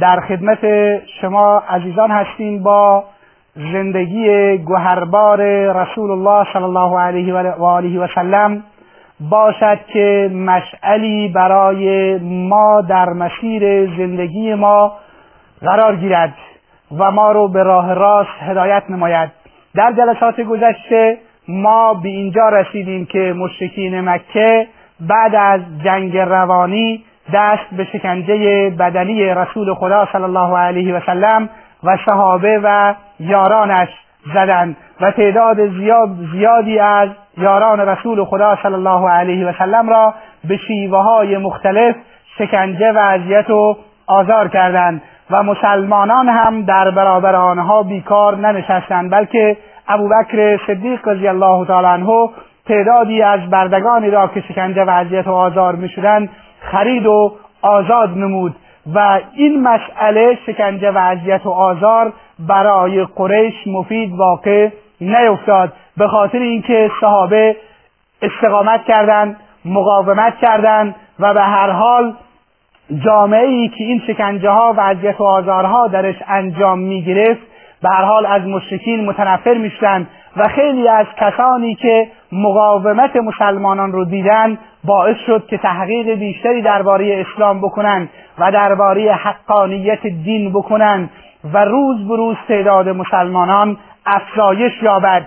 در خدمت شما عزیزان هستیم با زندگی گوهربار رسول الله صلی الله علیه و آله و سلم. باشد که مشعلی برای ما در مسیر زندگی ما قرار گیرد و ما رو به راه راست هدایت نماید. در جلسات گذشته ما به اینجا رسیدیم که مشرکین مکه بعد از جنگ روانی دست به شکنجه بدنی رسول خدا صلی الله علیه و سلم و صحابه و یارانش زدند و تعداد زیاد زیادی از یاران رسول خدا صلی الله علیه و سلم را به شیوه های مختلف شکنجه و اذیت و آزار کردند و مسلمانان هم در برابر آنها بیکار ننشستند بلکه ابوبکر صدیق رضی الله تعالی عنه تعدادی از بردگانی را که شکنجه و اذیت و آزار می‌شدند خرید و آزاد نمود و این مسئله شکنجه و اذیت و آزار برای قریش مفید واقع نیفتاد. به خاطر اینکه صحابه استقامت کردند مقاومت کردند و به هر حال جامعه ای که این شکنجه ها و اذیت و آزارها درش انجام می گرفت به هر حال از مشرکین متنفر می‌شدند. و خیلی از کسانی که مقاومت مسلمانان رو دیدن باعث شد که تحقیق بیشتری درباره اسلام بکنند و درباره حقانیت دین بکنند و روز به روز تعداد مسلمانان افزایش یابد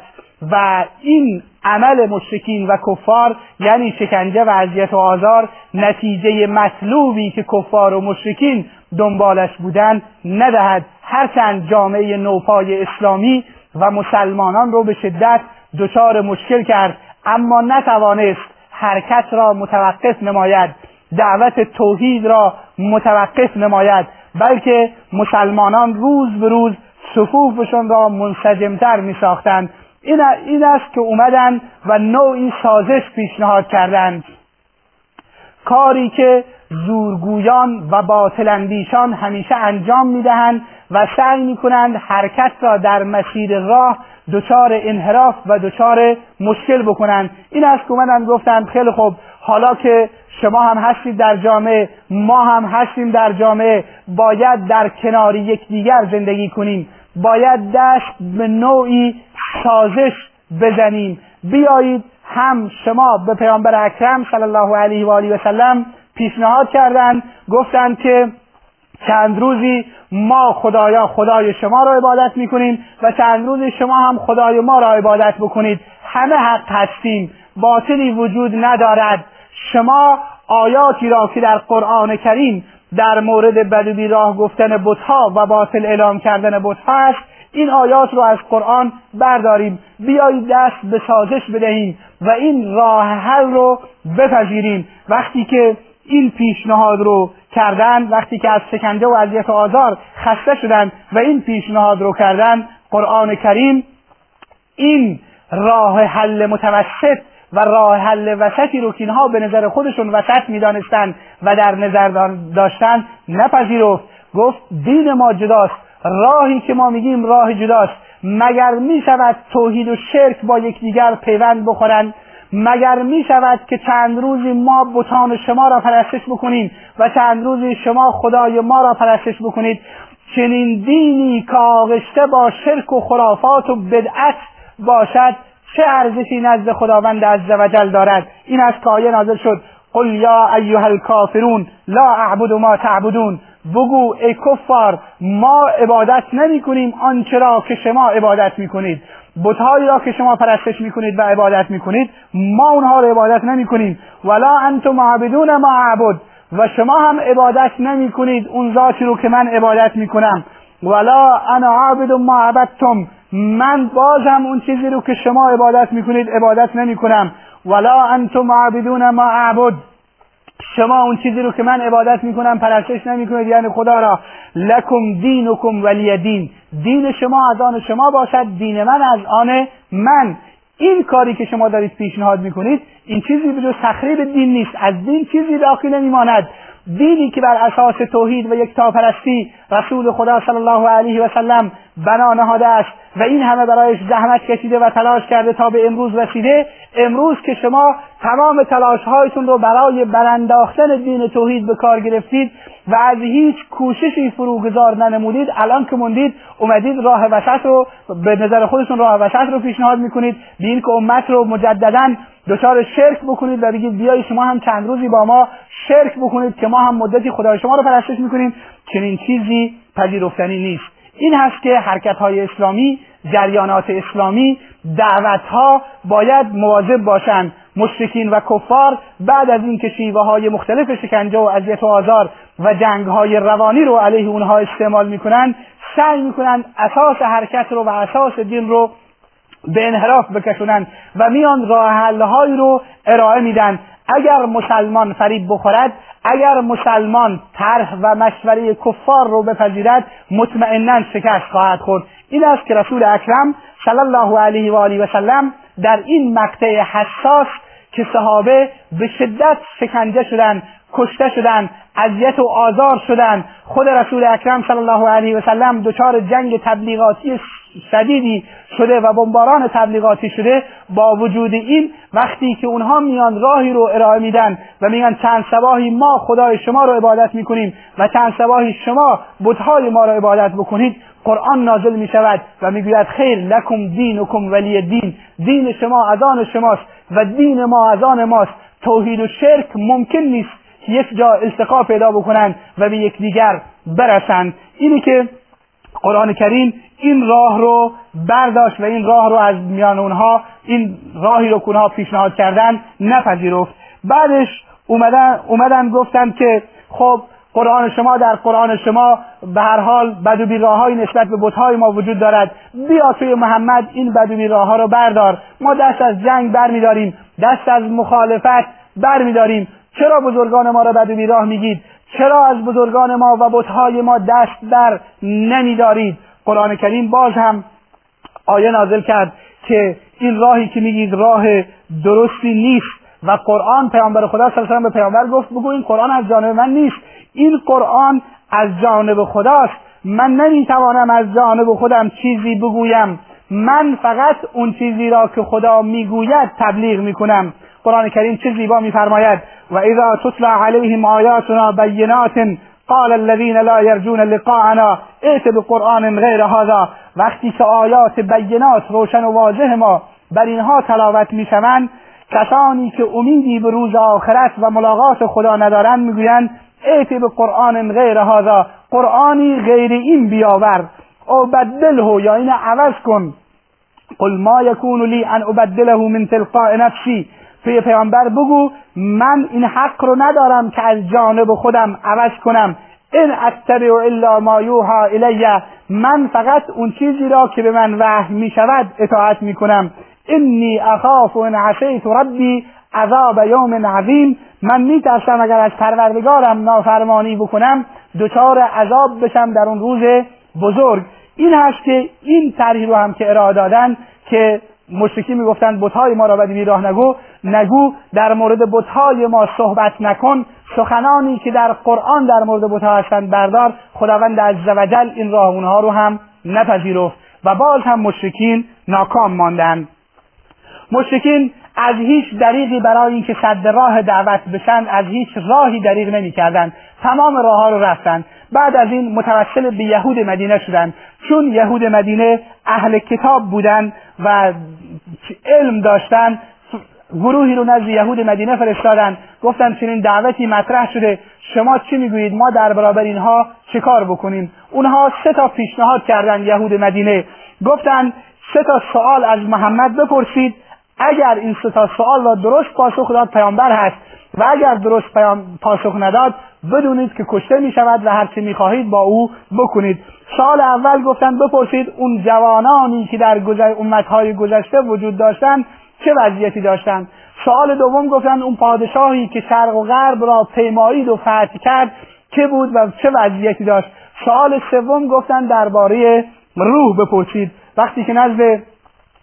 و این عمل مشرکین و کفار یعنی شکنجه و اذیت و آزار نتیجه مطلوبی که کفار و مشرکین دنبالش بودند ندهد. هرچند جامعه نوپای اسلامی و مسلمانان رو به شدت دچار مشکل کرد. اما نتوانست حرکت را متوقف نماید. دعوت توحید را متوقف نماید. بلکه مسلمانان روز به روز صفوفشان را منسجمتر می ساختند این, این است که اومدن و نوعی سازش پیشنهاد کردند. کاری که زورگویان و باطلندیشان همیشه انجام می‌دهند و سعی می‌کنند حرکت را در مسیر راه دچار انحراف و دچار مشکل بکنند. این است که اومدن گفتند خیلی خوب حالا که شما هم هستید در جامعه ما هم هستیم در جامعه باید در کنار یکدیگر زندگی کنیم. باید دست به نوعی سازش بزنیم. بیایید هم شما به پیامبر اکرم صلی الله علیه و آله و سلم پیشنهاد کردند گفتند که چند روزی ما خدایا خدای شما را عبادت می‌کنیم و چند روزی شما هم خدای ما را عبادت بکنید. همه حق هستیم. باطلی وجود ندارد. شما آیاتی را که در قرآن کریم در مورد بدوی راه گفتن بتها و باطل اعلام کردن بتها است این آیات رو از قرآن برداریم. بیایید دست به سازش بدهیم و این راه حل رو بپذیریم. وقتی که این پیشنهاد رو کردن وقتی که از شکنجه و اذیت و آزار خسته شدن و این پیشنهاد رو کردن قرآن کریم این راه حل متوسط و راه حل وسطی رو که اینها به نظر خودشون وسط می‌دانستند و در نظر داشتن نپذیرفت. گفت دین ما جداست. راهی که ما میگیم راه جداست. مگر می شود توحید و شرک با یکدیگر پیوند بخورند مگر می شود که چند روزی ما بتان شما را پرستش بکنیم و چند روزی شما خدای ما را پرستش بکنید؟ چنین دینی که آغشته با شرک و خرافات و بدعت باشد چه ارزشی نزد خداوند عزوجل دارد؟ این از که آیه نازل شد. قل یا ایها الکافرون لا اعبد ما تعبدون. بگو ای کفار ما عبادت نمی کنیم آنچه را که شما عبادت می کنید. بتهایی را که شما پرستش می کنید و عبادت می کنید ما اونها را عبادت نمی کنیم ولا انتم عابدون ما عبد و شما هم عبادت نمی کنید اون ذاتی رو که من عبادت می کنم ولا انا عابد ما عبدتم. من بازم اون چیزی رو که شما عبادت می کنید عبادت نمی کنم ولا انتم عابدون ما اعبد شما اون چیزی رو که من عبادت می‌کنم پرستش نمی‌کنید. یعنی خدا را لکم دینکم ولی دین. دین شما از آن شما باشد دین من از آن من. این کاری که شما دارید پیشنهاد می‌کنید این چیزی به جز تخریب دین نیست. از دین چیزی باقی نمیماند. دینی که بر اساس توحید و یکتاپرستی رسول خدا صلی الله علیه و سلم بنا نهاده است و این همه برایش زحمت کشیده و تلاش کرده تا به امروز رسیده. امروز که شما تمام تلاش هایتون رو برای برانداختن دین توحید به کار گرفتید و از هیچ کوششی فروگذار ننمودید الان که موندید اومدید راه وسط رو به نظر خودتون راه وسط رو پیشنهاد می‌کنید. به این که امت رو مجددا دچار شرک بکنید و بگید بیای شما هم چند روزی با ما شرک بکنید که ما هم مدتی خدای شما رو پرستش می‌کنیم. چنین چیزی پذیرفتنی نیست. این هست که حرکت های اسلامی جریانات اسلامی دعوت ها باید مواظب باشند. مشرکین و کفار بعد از اینکه شیوه های مختلف شکنجه و اذیت و آزار و جنگ های روانی رو علیه اونها استعمال می‌کنن سعی می‌کنن اساس حرکت رو و اساس دین رو به انحراف بکشونن و میان راه حل رو ارائه میدن. اگر مسلمان فریب بخورد اگر مسلمان طرح و مشوره کفار رو بپذیرد مطمئنا شکست خواهد خورد. این است که رسول اکرم صلی الله علیه و آله و سلم در این مقطع حساس که صحابه به شدت شکنجه شدند کشته شدند اذیت و آزار شدند. خود رسول اکرم صلی الله علیه و سلم دچار جنگ تبلیغاتی شدیدی شده و بمباران تبلیغاتی شده با وجود این وقتی که اونها میان راهی رو ارائه میدن و میگن چند سباهی ما خدای شما رو عبادت می‌کنیم و چند سباهی شما بتهای ما رو عبادت بکنید قرآن نازل می شود و می‌گوید خیر لکم دینکم ولی دین. دین شما از آن شماست و دین ما از آن ماست. توحید و شرک ممکن نیست یک جا التقا پیدا بکنند و به یکدیگر برسند. اینی که قرآن کریم این راه رو برداشت و این راه رو از میان اونها این راهی رو که اونها پیشنهاد کردن نپذیرفت. بعدش اومدن, اومدن گفتن که خب قرآن شما در قرآن شما به هر حال بد و بیراهایی نسبت به بتهای ما وجود دارد. بیا توی محمد این بد و بیراها رو بردار. ما دست از جنگ برمیداریم دست از مخالفت برمیداریم. چرا بزرگان ما را بد و بیراه میگید؟ چرا از بزرگان ما و بتهای ما دست بر نمیدارید؟ قرآن کریم باز هم آیه نازل کرد که این راهی که میگید راه درستی نیست و قرآن پیامبر خدا صلی الله علیه به پیامبر گفت بگو این قرآن از جانب من نیست. این قرآن از جانب خداست. من نمی‌توانم از جانب خودم چیزی بگویم. من فقط اون چیزی را که خدا می‌گوید تبلیغ می‌کنم. قرآن کریم چه زیبا میفرماید. و اذا تتلى علیهم آیاتنا بینات قال الذين لا يرجون لقاءنا ائت بقرآن غیر هذا. وقتی که آیات بینات روشن و واضح ما بر اینها تلاوت می‌شوند کسانی که امیدی به روز آخرت و ملاقات خدا ندارند می‌گویند ائت به قرآن غیر هذا قرآنی غیر این بیاور او بدله یا این عوض کن. قل ما یکون لی ان ابدله من تلقاء نفسی. توی پیامبر بگو من این حق رو ندارم که از جانب خودم عوض کنم. این اتبع الا ما یوها الیه من فقط اون چیزی را که به من وحی می شود اطاعت می کنم انی اخاف ان عصیت ربی عذاب یوم عظیم. من میترسم اگر از پروردگارم نافرمانی بکنم دچار عذاب بشم در اون روز بزرگ. این هست که این طرحی رو هم که ارائه دادن که مشرکی می‌گفتند بتهای ما را بدی راه نگو. نگو در مورد بتهای ما صحبت نکن. سخنانی که در قرآن در مورد بتها هستند بردار خداوند عزوجل این راه اونها رو هم نپذیرفت و باز هم مشرکین ناکام ماندند. مشرکین از هیچ دریغی برای اینکه صد راه دعوت بشن از هیچ راهی دریغ نمی‌کردند. تمام راه ها رو رفتند بعد از این متوسل به یهود مدینه شدند. چون یهود مدینه اهل کتاب بودند و علم داشتند گروهی رو نزد یهود مدینه فرستادن. گفتن چنین دعوتی مطرح شده شما چی می‌گویید؟ ما در برابر اینها چه کار بکنیم؟ اونها سه تا پیشنهاد کردن یهود مدینه. گفتن سه تا سوال از محمد بپرسید اگر این سه تا سوال را درست پاسخ داد پیامبر هست. و اگر درست پاسخ نداد بدونید که کشته می شود و هرچی می خواهید با او بکنید. سال اول گفتن بپرسید اون جوانانی که در امتهای گذشته وجود داشتن چه وضعیتی داشتند سوال دوم گفتن اون پادشاهی که شرق و غرب را پیمایید و فتح کرد که بود و چه وضعیتی داشت؟ سوال سوم گفتن درباره روح بپرسید. وقتی که نزد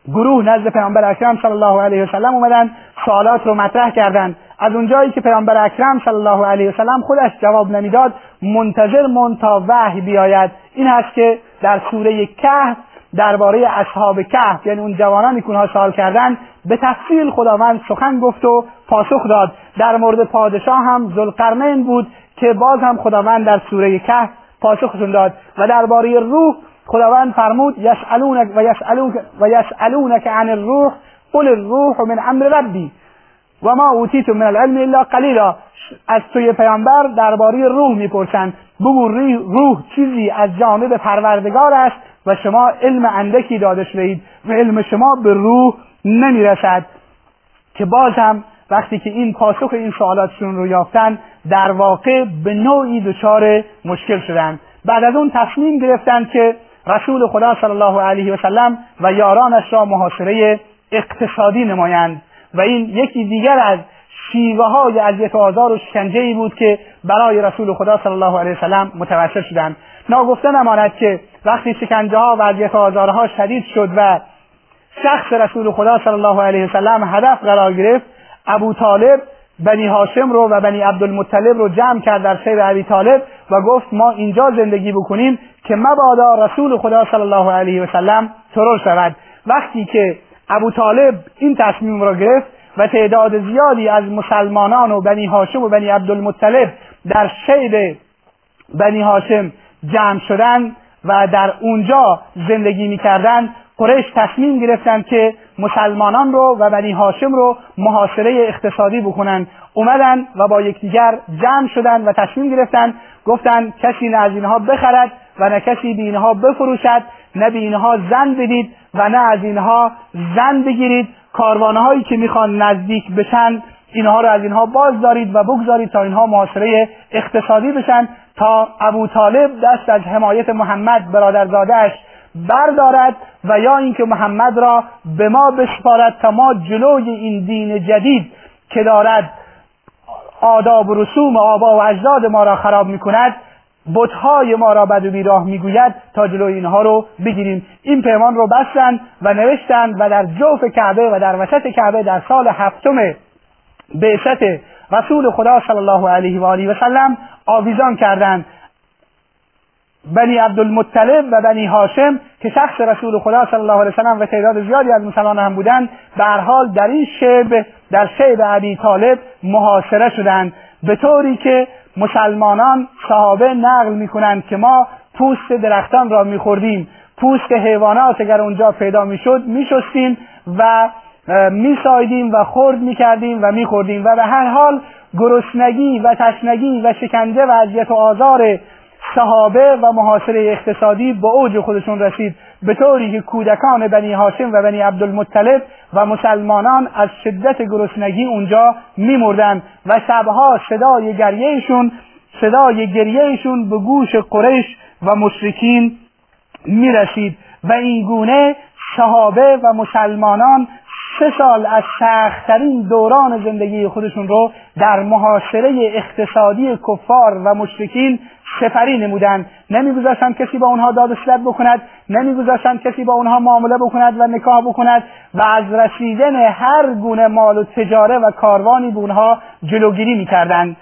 گروه نزد پیامبر اکرم صلی الله علیه وسلم اومدن سوالات رو مطرح کردند از اونجایی که پیامبر اکرم صلی الله علیه وسلم خودش جواب نمی‌داد منتظر مون تا وحی بیاید. این هست که در سوره کهف درباره اصحاب کهف یعنی اون جوانانی که اونها سوال کردن به تفصیل خداوند سخن گفت و پاسخ داد. در مورد پادشاه هم ذوالقرنین بود که باز هم خداوند در سوره کهف پاسخشون داد و درباره روح خداوند فرمود یسالونک و یسالونک و یسالونک عن الروح قل الروح من امر ربی. و ما اوتیتم من العلم الا قلیلا. از توی پیامبر درباره روح می‌پرسند بگو روح چیزی از جانب پروردگار است و شما علم اندکی داده شدید و علم شما به روح نمی‌رسد. که باز هم وقتی که این پاسخ این سوالاتشون رو یافتن در واقع به نوعی دچار مشکل شدند بعد از اون تصمیم گرفتند که رسول خدا صلی الله علیه و سلم و یارانش را محاصره اقتصادی نمایند. و این یکی دیگر از شیوه های اذیت و آزار و شکنجه ای بود که برای رسول خدا صلی الله علیه وسلم متوسل شدند. ناگفته نماند که وقتی شکنجه ها و اذیت آزارها شدید شد و شخص رسول خدا صلی الله علیه وسلم هدف قرار گرفت ابو طالب بنی هاشم رو و بنی عبدالمطلب رو جمع کرد در شهر ابی طالب و گفت ما اینجا زندگی بکنیم که مبادا رسول خدا صلی الله علیه وسلم ترور شود. وقتی که ابو طالب این تصمیم را گرفت و تعداد زیادی از مسلمانان و بنی هاشم و بنی عبدالمطلب در شیب بنی هاشم جمع شدن و در اونجا زندگی می‌کردند قریش تصمیم گرفتند که مسلمانان رو و بنی هاشم رو محاصره اقتصادی بکنن. اومدن و با یکدیگر جمع شدن و تصمیم گرفتن گفتن کسی نه از اینها بخرد و نه کسی به اینها بفروشد. نه به اینها زن بدید و نه از اینها زن بگیرید. کاروانهایی که می‌خوان نزدیک بشن اینها رو از اینها باز دارید و بگذارید تا اینها محاصره اقتصادی بشن. تا ابو طالب دست از حمایت محمد برادرزادهش بردارد و یا اینکه محمد را به ما بسپارد تا ما جلوی این دین جدید که دارد آداب و رسوم آبا و اجداد ما را خراب می‌کند بتهای ما را بد و بیراه می‌گوید تا جلوی اینها رو بگیریم. این پیمان رو بستند و نوشتند و در جوف کعبه و در وسط کعبه در سال هفتم بعثت رسول خدا صلی الله علیه و آله و سلم آویزان کردند بنی عبدالمطلب و بنی هاشم که شخص رسول خدا صلی الله علیه وسلم و تعداد زیادی از مسلمان هم بودند به حال در این شب در شب ابی طالب محاصره شدند. به طوری که مسلمانان صحابه نقل می‌کنند که ما پوست درختان را میخوردیم. پوست حیوانات اگر اونجا پیدا می‌شد میشستیم و میسایدیم و خورد می‌کردیم و میخوردیم و به هر حال گرسنگی و تشنگی و شکنجه و اذیت و آزار صحابه و محاصره اقتصادی به اوج خودشون رسید. به طوری که کودکان بنی هاشم و بنی عبدالمطلب و مسلمانان از شدت گرسنگی اونجا میمردند و شبها صدای گریهشون صدای گریهشون به گوش قریش و مشرکین می‌رسید و این گونه صحابه و مسلمانان سه سال از سختترین دوران زندگی خودشون رو در محاصره اقتصادی کفار و مشرکین سفری نمودند. نمیگذاشتند کسی با اونها داد و بکند. نمیگذاشتند کسی با اونها معامله بکند و نکاح بکند. و از رسیدن هر گونه مال و تجاره و کاروانی به اونها جلوگیری می‌کردند.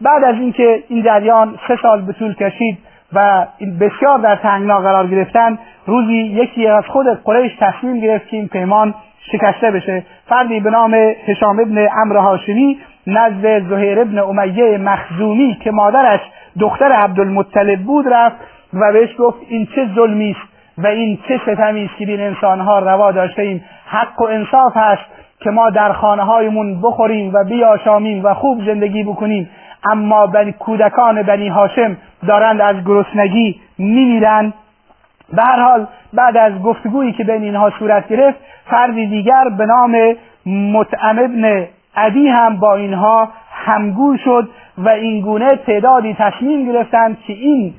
بعد از اینکه این جریان سه سال به طول کشید و بسیار در تنگنا قرار گرفتن روزی یکی از خود قریش تصمیم گرفت که این پیمان شکسته بشه. فردی به نام هشام ابن امر هاشمی نزد زهیر ابن امیه مخزومی که مادرش دختر عبدالمطلب بود رفت و بهش گفت این چه ظلمی است و این چه ستمی است که بین انسانها روا داشته ایم. حق و انصاف هست که ما در خانه هایمون بخوریم و بیاشامیم و خوب زندگی بکنیم. اما بنی کودکان بنی هاشم دارند از گرسنگی میمیرند. به هر حال بعد از گفتگویی که بین اینها صورت گرفت فردی دیگر به نام مطعم ابن عدی هم با اینها همگو شد و این گونه تعدادی تصمیم گرفتند که این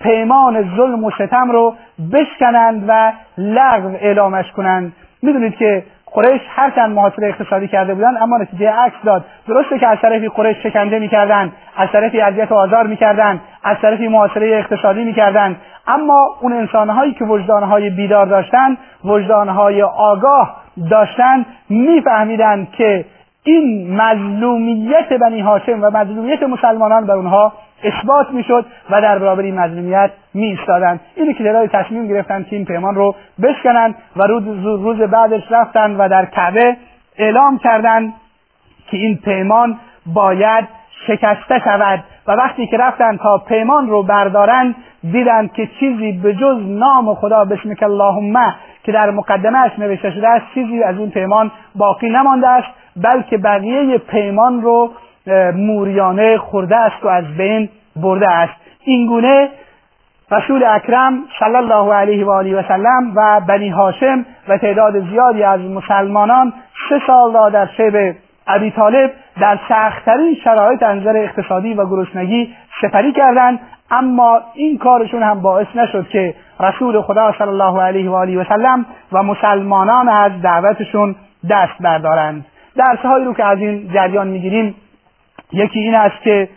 پیمان ظلم و ستم رو بشکنند و لغو اعلامش کنند. می‌دونید که قریش هرچند محاصره اقتصادی کرده بودند اما نتیجه عکس داد. درسته که از طرفی قریش شکنجه می‌کردند از طرفی اذیت و آزار می‌کردند از طرفی محاصره اقتصادی می‌کردند اما اون انسانهایی که وجدانهای بیدار داشتند وجدانهای آگاه داشتند میفهمیدند که این مظلومیت بنی هاشم و مظلومیت مسلمانان بر اونها اثبات می‌شد و در برابر این مظلومیت می ایستادند اینه که درای تصمیم گرفتن که این پیمان رو بشکنند و روز, روز بعدش رفتن و در کعبه اعلام کردند که این پیمان باید شکسته شود و وقتی که رفتن تا پیمان رو بردارند دیدند که چیزی به جز نام خدا بسمک اللهم که در مقدمهش نوشته شده است چیزی از این پیمان باقی نمانده است بلکه بقیه پیمان رو موریانه خورده است و از بین برده است. اینگونه رسول اکرم صلی الله علیه و آله و سلم و بنی هاشم و تعداد زیادی از مسلمانان سه سال را در شب ابی طالب در سختترین شرایط انظر اقتصادی و گرسنگی سپری کردند اما این کارشون هم باعث نشد که رسول خدا صلی الله علیه و آله و سلم و مسلمانان از دعوتشون دست بردارند. درسهایی رو که از این جریان می‌گیریم یکی این است که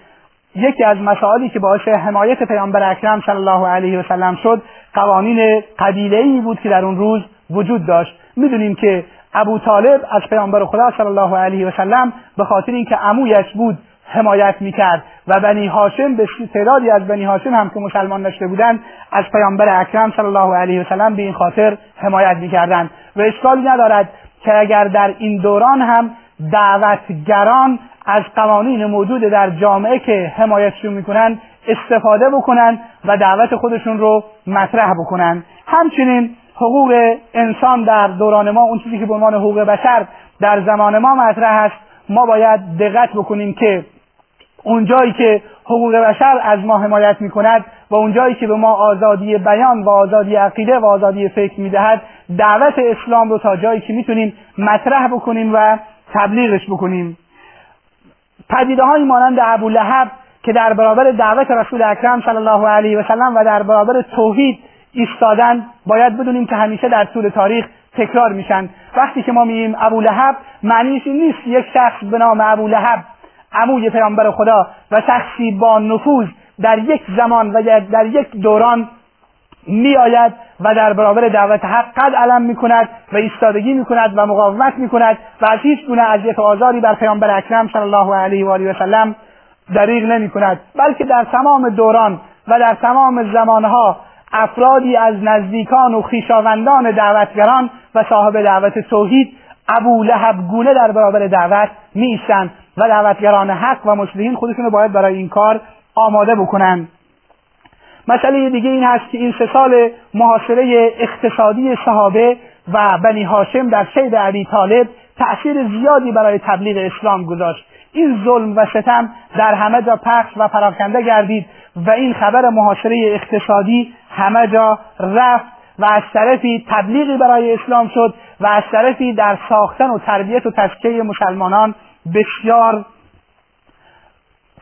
یکی از مسائلی که باعث حمایت پیامبر اکرم صلی الله علیه و سلم شد قوانین قبیله ای بود که در اون روز وجود داشت. می‌دونیم که ابو طالب از پیامبر خدا صلی الله علیه و سلم به خاطر اینکه عمویش بود حمایت می‌کرد و بنی هاشم به تعدادی از بنی هاشم هم که مسلمان نشده بودند از پیامبر اکرم صلی الله علیه و سلم به این خاطر حمایت می‌کردند. و اشکالی ندارد که اگر در این دوران هم دعوتگران از قوانین موجود در جامعه که حمایتشون می‌کنن استفاده بکنن و دعوت خودشون رو مطرح بکنن. همچنین حقوق انسان در دوران ما اون چیزی که به عنوان حقوق بشر در زمان ما مطرح است ما باید دقت بکنیم که اونجایی که حقوق بشر از ما حمایت می کند و اونجایی که به ما آزادی بیان و آزادی عقیده و آزادی فکر می دهد دعوت اسلام رو تا جایی که می‌تونیم مطرح بکنیم و تبلیغش بکنیم. پدیده های مانند ابو لهب که در برابر دعوت رسول اکرم صلی الله علیه و سلم و در برابر توحید ایستادن باید بدونیم که همیشه در طول تاریخ تکرار میشن. وقتی که ما میگیم ابو لهب معنیش این نیست. یک شخص به نام ابو لهب عموی پیامبر خدا و شخصی با نفوذ در یک زمان و در یک دوران میآید و در برابر دعوت حق قد علم می‌کند و ایستادگی می‌کند و مقاومت می‌کند و از هیچ گونه اذیت آزاری بر پیامبر اکرم صلی الله علیه و آله و سلم دریغ نمی کند بلکه در تمام دوران و در تمام زمانها افرادی از نزدیکان و خویشاوندان دعوتگران و صاحب دعوت توحید ابو لهب گونه در برابر دعوت میشن و دعوتگران حق و مسلمین خودشون باید برای این کار آماده بکنند مسئله دیگه این هست که این سه سال محاصره اقتصادی صحابه و بنی هاشم در شید علی طالب تأثیر زیادی برای تبلیغ اسلام گذاشت. این ظلم و ستم در همه جا پخش و پراکنده گردید و این خبر محاصره اقتصادی همه جا رفت و از طرفی تبلیغی برای اسلام شد و از طرفی در ساختن و تربیت و تزکیه مسلمانان بسیار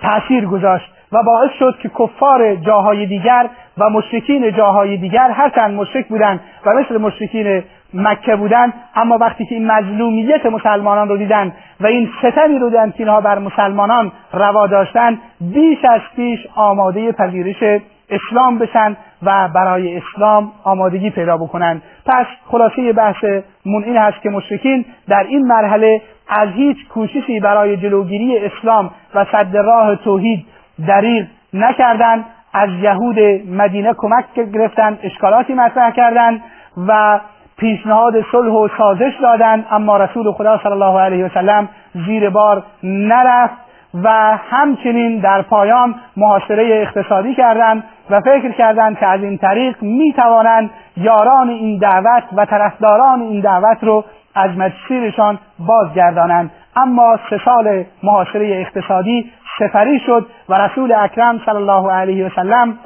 تأثیر گذاشت و باعث شد که کفار جاهای دیگر و مشرکین جاهای دیگر هرچند مشرک بودند و مثل مشرکین مکه بودند اما وقتی که این مظلومیت مسلمانان رو دیدند و این ستمی رو دیدند که اینها بر مسلمانان روا داشتند بیش از پیش آماده پذیرش اسلام بشن و برای اسلام آمادگی پیدا بکنند پس خلاصه بحث من این هست که مشرکین در این مرحله از هیچ کوششی برای جلوگیری اسلام و صد راه توحید دریغ نکردند از یهود مدینه کمک گرفتند اشکالاتی مطرح کردند و پیشنهاد صلح و سازش دادند اما رسول خدا صلی الله علیه و سلم زیر بار نرفت و همچنین در پایان محاصره اقتصادی کردند و فکر کردند که از این طریق می توانند یاران این دعوت و طرفداران این دعوت رو از مسیرشان بازگردانند. اما سه سال محاصره اقتصادی سفری شد و رسول اکرم صلی الله علیه و سلم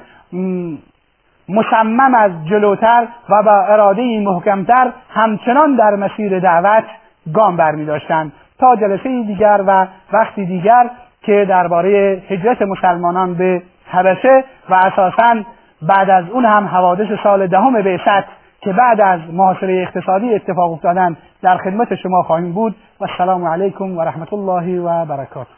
مصمم از جلوتر و با اراده محکمتر همچنان در مسیر دعوت گام برمی داشتند. تا جلسه دیگر و وقتی دیگر که درباره هجرت مسلمانان به حبشه و اساسا بعد از اون هم حوادث سال دهم بعثت که بعد از محاصره اقتصادی اتفاق افتادن در خدمت شما خواهیم بود. و السلام علیکم و رحمت الله و برکاته.